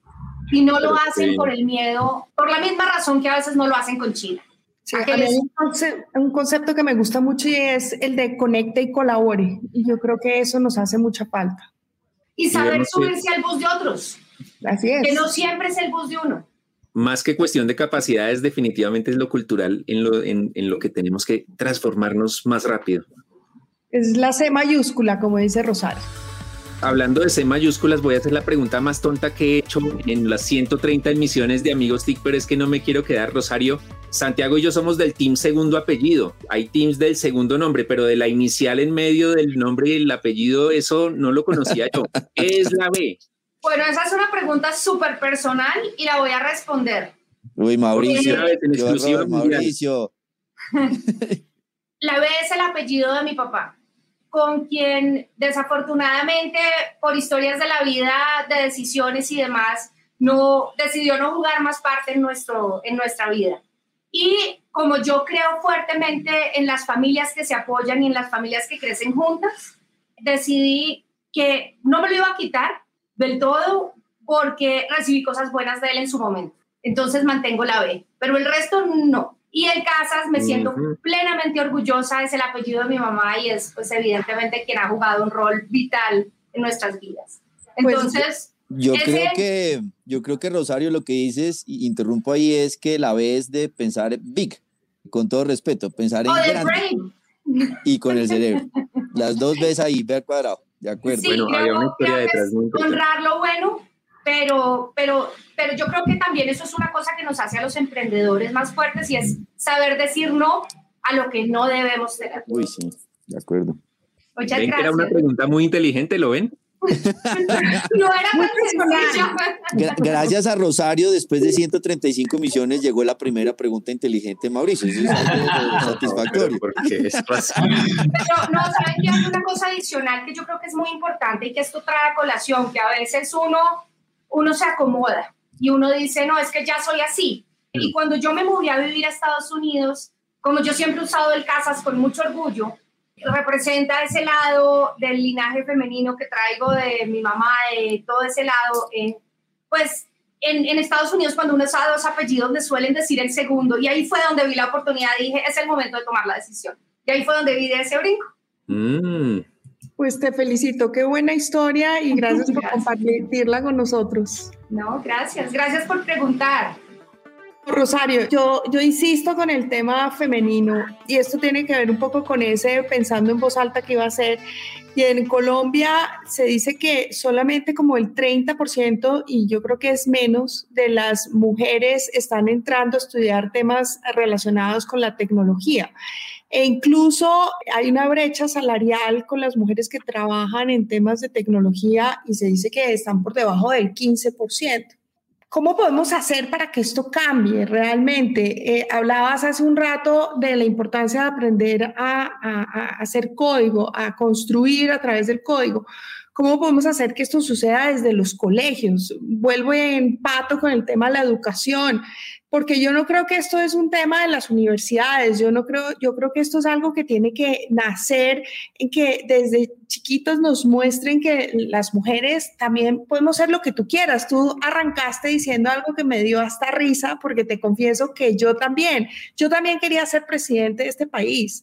y no lo hacen por el miedo, por la misma razón que a veces no lo hacen con China. un, concepto, que me gusta mucho y es el de conecte y colabore. Y yo creo que eso nos hace mucha falta. Y saber subirse al bus de otros. Así es. Que no siempre es el bus de uno. Más que cuestión de capacidades, definitivamente es lo cultural en lo, en, en lo que tenemos que transformarnos más rápido. Es la C mayúscula, como dice Rosario. Hablando de C mayúsculas, voy a hacer la pregunta más tonta que he hecho en las 130 emisiones de Amigos TIC, pero es que no me quiero quedar, Rosario. Santiago y yo somos del team segundo apellido. Hay teams del segundo nombre, pero de la inicial en medio del nombre y el apellido, eso no lo conocía yo. ¿Qué es la B? Bueno, esa es una pregunta súper personal y la voy a responder. Uy, Mauricio. Mauricio. la B es el apellido de mi papá con quien desafortunadamente por historias de la vida, de decisiones y demás, no decidió no jugar más parte en, nuestro, en nuestra vida. Y como yo creo fuertemente en las familias que se apoyan y en las familias que crecen juntas, decidí que no me lo iba a quitar del todo porque recibí cosas buenas de él en su momento. Entonces mantengo la B, pero el resto no. Y el Casas me siento plenamente orgullosa, es el apellido de mi mamá y es pues evidentemente quien ha jugado un rol vital en nuestras vidas. Pues, Entonces... yo creo que yo creo que Rosario lo que dices y interrumpo ahí es que la es de pensar big, con todo respeto, pensar en grande y con el cerebro. Las dos veces ahí, ve al cuadrado, de acuerdo. Sí, bueno, había una historia detrás. honrar lo bueno, pero, pero, pero yo creo que también eso es una cosa que nos hace a los emprendedores más fuertes y es saber decir no a lo que no debemos tener. Uy, sí, de acuerdo. Muchas gracias. Era una pregunta muy inteligente, ¿lo ven? no era Gracias a Rosario, después de 135 misiones, llegó la primera pregunta inteligente, Mauricio. Eso es algo satisfactorio. Pero no, ¿saben que hay una cosa adicional que yo creo que es muy importante y que esto trae a colación? Que a veces uno, uno se acomoda y uno dice, no, es que ya soy así. Y cuando yo me moví a vivir a Estados Unidos, como yo siempre he usado el Casas con mucho orgullo, representa ese lado del linaje femenino que traigo de mi mamá, de todo ese lado. Eh, pues en, en, Estados Unidos cuando uno usa dos apellidos me suelen decir el segundo y ahí fue donde vi la oportunidad, dije, es el momento de tomar la decisión. Y ahí fue donde vi de ese brinco. Mm. Pues te felicito, qué buena historia y gracias, gracias por compartirla con nosotros. No, gracias, gracias por preguntar. Rosario, yo, yo insisto con el tema femenino y esto tiene que ver un poco con ese pensando en voz alta que iba a ser. Y en Colombia se dice que solamente como el 30% y yo creo que es menos de las mujeres están entrando a estudiar temas relacionados con la tecnología. E incluso hay una brecha salarial con las mujeres que trabajan en temas de tecnología y se dice que están por debajo del 15%. ¿Cómo podemos hacer para que esto cambie realmente? Eh, hablabas hace un rato de la importancia de aprender a, hacer código, a construir a través del código. ¿Cómo podemos hacer que esto suceda desde los colegios? Vuelvo en pato con el tema de la educación porque yo no creo que esto es un tema de las universidades, yo no creo, yo creo que esto es algo que tiene que nacer que desde chiquitos nos muestren que las mujeres también podemos ser lo que tú quieras. Tú arrancaste diciendo algo que me dio hasta risa porque te confieso que yo también, yo también quería ser presidente de este país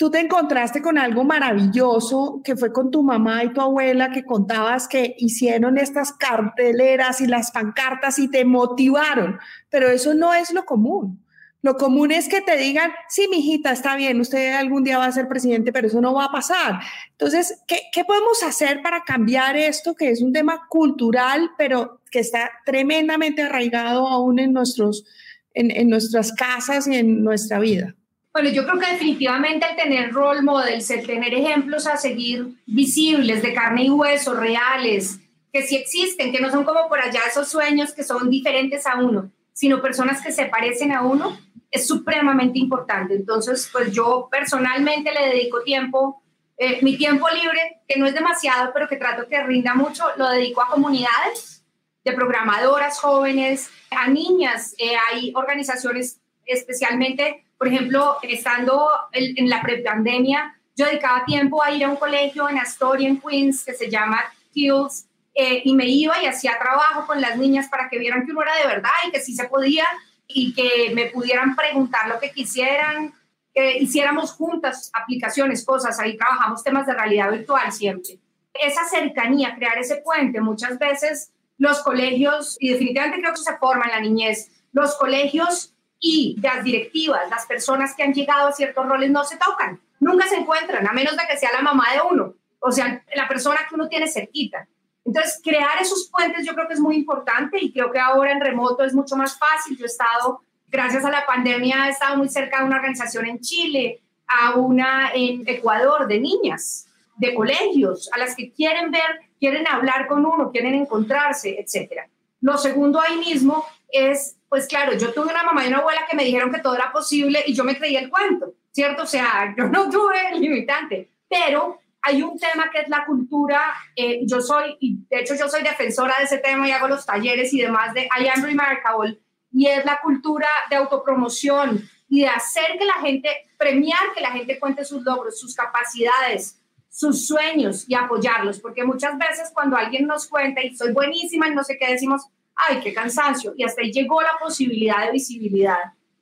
tú te encontraste con algo maravilloso que fue con tu mamá y tu abuela que contabas que hicieron estas carteleras y las pancartas y te motivaron, pero eso no es lo común. Lo común es que te digan, sí, mi hijita, está bien, usted algún día va a ser presidente, pero eso no va a pasar. Entonces, ¿qué, ¿qué, podemos hacer para cambiar esto, que es un tema cultural, pero que está tremendamente arraigado aún en, nuestros, en nuestras casas y en nuestra vida? Bueno, yo creo que definitivamente el tener role models, el tener ejemplos a seguir visibles, de carne y hueso, reales, que sí existen, que no son como por allá esos sueños que son diferentes a uno, sino personas que se parecen a uno, es supremamente importante. Entonces, pues yo personalmente le dedico tiempo, eh, mi tiempo libre, que no es demasiado, pero que trato que rinda mucho, lo dedico a comunidades de programadoras jóvenes, a niñas. Eh, hay organizaciones especialmente por ejemplo, estando en la prepandemia, yo dedicaba tiempo a ir a un colegio en Astoria, en Queens, que se llama Hills, eh, y me iba y hacía trabajo con las niñas para que vieran que uno era de verdad y que sí se podía y que me pudieran preguntar lo que quisieran, que hiciéramos juntas aplicaciones, cosas, ahí trabajamos temas de realidad virtual siempre. Esa cercanía, crear ese puente, muchas veces los colegios, y definitivamente creo que se forma en la niñez, los colegios y las directivas, las personas que han llegado a ciertos roles no se tocan, nunca se encuentran, a menos de que sea la mamá de uno, o sea, la persona que uno tiene cerquita. Entonces, crear esos puentes yo creo que es muy importante y creo que ahora en remoto es mucho más fácil. Yo he estado, gracias a la pandemia, he estado muy cerca de una organización en Chile, a una en Ecuador de niñas, de colegios, a las que quieren ver, quieren hablar con uno, quieren encontrarse, etc. Lo segundo ahí mismo es pues claro, yo tuve una mamá y una abuela que me dijeron que todo era posible y yo me creía el cuento, ¿cierto? O sea, yo no tuve el limitante, pero hay un tema que es la cultura, eh, yo soy, de hecho yo soy defensora de ese tema y hago los talleres y demás de I Am Remarkable, y es la cultura de autopromoción, y de hacer que la gente, premiar que la gente cuente sus logros, sus capacidades, sus sueños y apoyarlos, porque muchas veces cuando alguien nos cuenta y soy buenísima y no sé qué decimos, ay, qué cansancio, y hasta ahí llegó la posibilidad de visibilidad,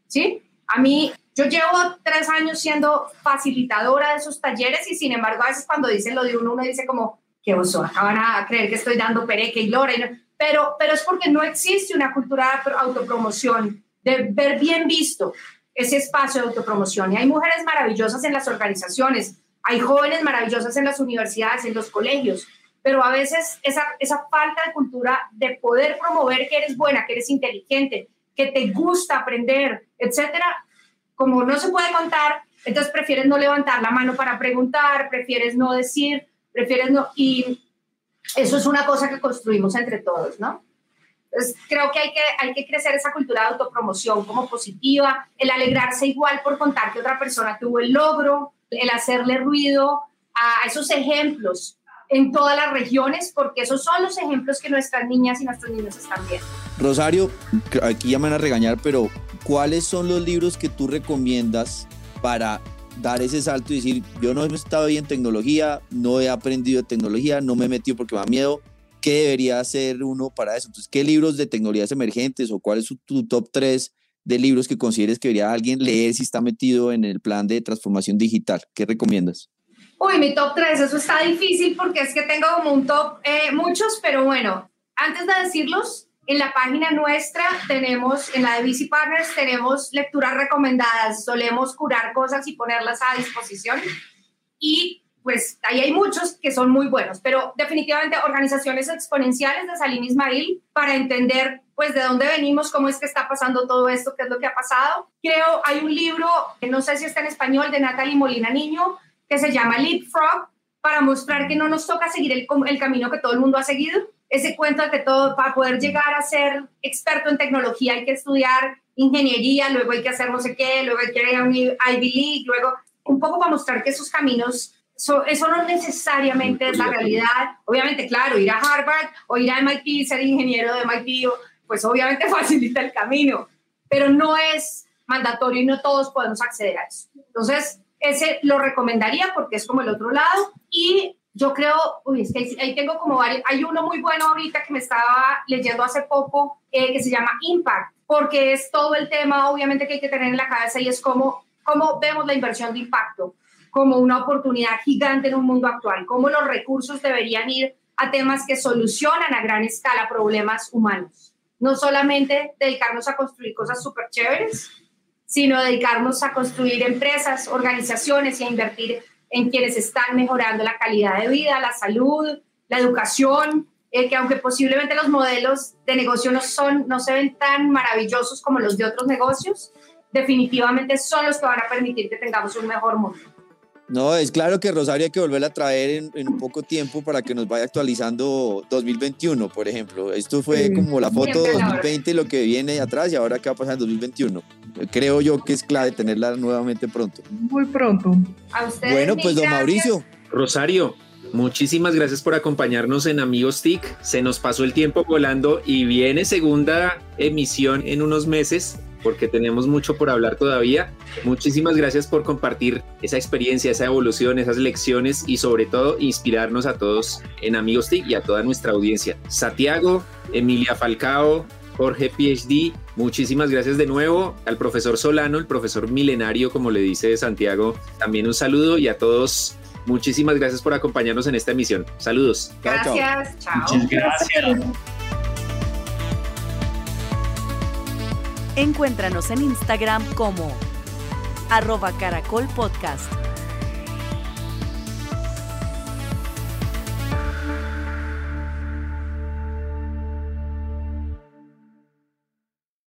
¿sí? A mí, yo llevo tres años siendo facilitadora de esos talleres y sin embargo a veces cuando dicen lo de uno, uno dice como, qué oso, acaban a creer que estoy dando pereque y lora, pero, pero es porque no existe una cultura de autopromoción, de ver bien visto ese espacio de autopromoción. Y hay mujeres maravillosas en las organizaciones, hay jóvenes maravillosas en las universidades, en los colegios, pero a veces esa, esa falta de cultura de poder promover que eres buena, que eres inteligente, que te gusta aprender, etcétera, como no se puede contar, entonces prefieres no levantar la mano para preguntar, prefieres no decir, prefieres no, y eso es una cosa que construimos entre todos, ¿no? Entonces, creo que hay, que hay que crecer esa cultura de autopromoción como positiva, el alegrarse igual por contar que otra persona tuvo el logro, el hacerle ruido a esos ejemplos en todas las regiones, porque esos son los ejemplos que nuestras niñas y nuestros niños están viendo. Rosario, aquí ya me van a regañar, pero ¿cuáles son los libros que tú recomiendas para dar ese salto y decir, yo no he estado bien en tecnología, no he aprendido de tecnología, no me he metido porque me da miedo? ¿Qué debería hacer uno para eso? Entonces, ¿qué libros de tecnologías emergentes o cuál es tu top 3 de libros que consideres que debería alguien leer si está metido en el plan de transformación digital? ¿Qué recomiendas? Uy, mi top 3, eso está difícil porque es que tengo como un top, eh, muchos, pero bueno, antes de decirlos, en la página nuestra tenemos, en la de BC Partners, tenemos lecturas recomendadas, solemos curar cosas y ponerlas a disposición. Y pues ahí hay muchos que son muy buenos, pero definitivamente organizaciones exponenciales de Salim Ismail para entender pues de dónde venimos, cómo es que está pasando todo esto, qué es lo que ha pasado. Creo, hay un libro, no sé si está en español, de Natalie Molina Niño, que se llama Leapfrog, para mostrar que no nos toca seguir el, el camino que todo el mundo ha seguido. Ese cuento de que todo, para poder llegar a ser experto en tecnología hay que estudiar ingeniería, luego hay que hacer no sé qué, luego hay que ir a un Ivy League, luego un poco para mostrar que esos caminos eso no necesariamente es la realidad. Obviamente, claro, ir a Harvard o ir a MIT, ser ingeniero de MIT, pues obviamente facilita el camino, pero no es mandatorio y no todos podemos acceder a eso. Entonces, ese lo recomendaría porque es como el otro lado. Y yo creo, uy, es que ahí tengo como varios, hay uno muy bueno ahorita que me estaba leyendo hace poco eh, que se llama Impact, porque es todo el tema, obviamente, que hay que tener en la cabeza y es cómo, cómo vemos la inversión de impacto como una oportunidad gigante en un mundo actual, cómo los recursos deberían ir a temas que solucionan a gran escala problemas humanos. No solamente dedicarnos a construir cosas súper chéveres, sino dedicarnos a construir empresas, organizaciones y a invertir en quienes están mejorando la calidad de vida, la salud, la educación, eh, que aunque posiblemente los modelos de negocio no, son, no se ven tan maravillosos como los de otros negocios, definitivamente son los que van a permitir que tengamos un mejor mundo. No, es claro que Rosario hay que volverla a traer en, un poco tiempo para que nos vaya actualizando 2021, por ejemplo. Esto fue como la foto 2020, lo que viene atrás y ahora qué va a pasar en 2021. Creo yo que es clave tenerla nuevamente pronto. Muy pronto. A ustedes. Bueno, pues don Mauricio. Rosario, Muchísimas gracias por acompañarnos en Amigos TIC. Se nos pasó el tiempo volando y viene segunda emisión en unos meses porque tenemos mucho por hablar todavía. Muchísimas gracias por compartir esa experiencia, esa evolución, esas lecciones y sobre todo inspirarnos a todos en Amigos TIC y a toda nuestra audiencia. Santiago, Emilia Falcao, Jorge PhD, muchísimas gracias de nuevo al profesor Solano, el profesor milenario, como le dice Santiago, también un saludo y a todos muchísimas gracias por acompañarnos en esta emisión. Saludos. Gracias, chao. Muchas gracias. Encuéntranos en Instagram como arroba caracol podcast.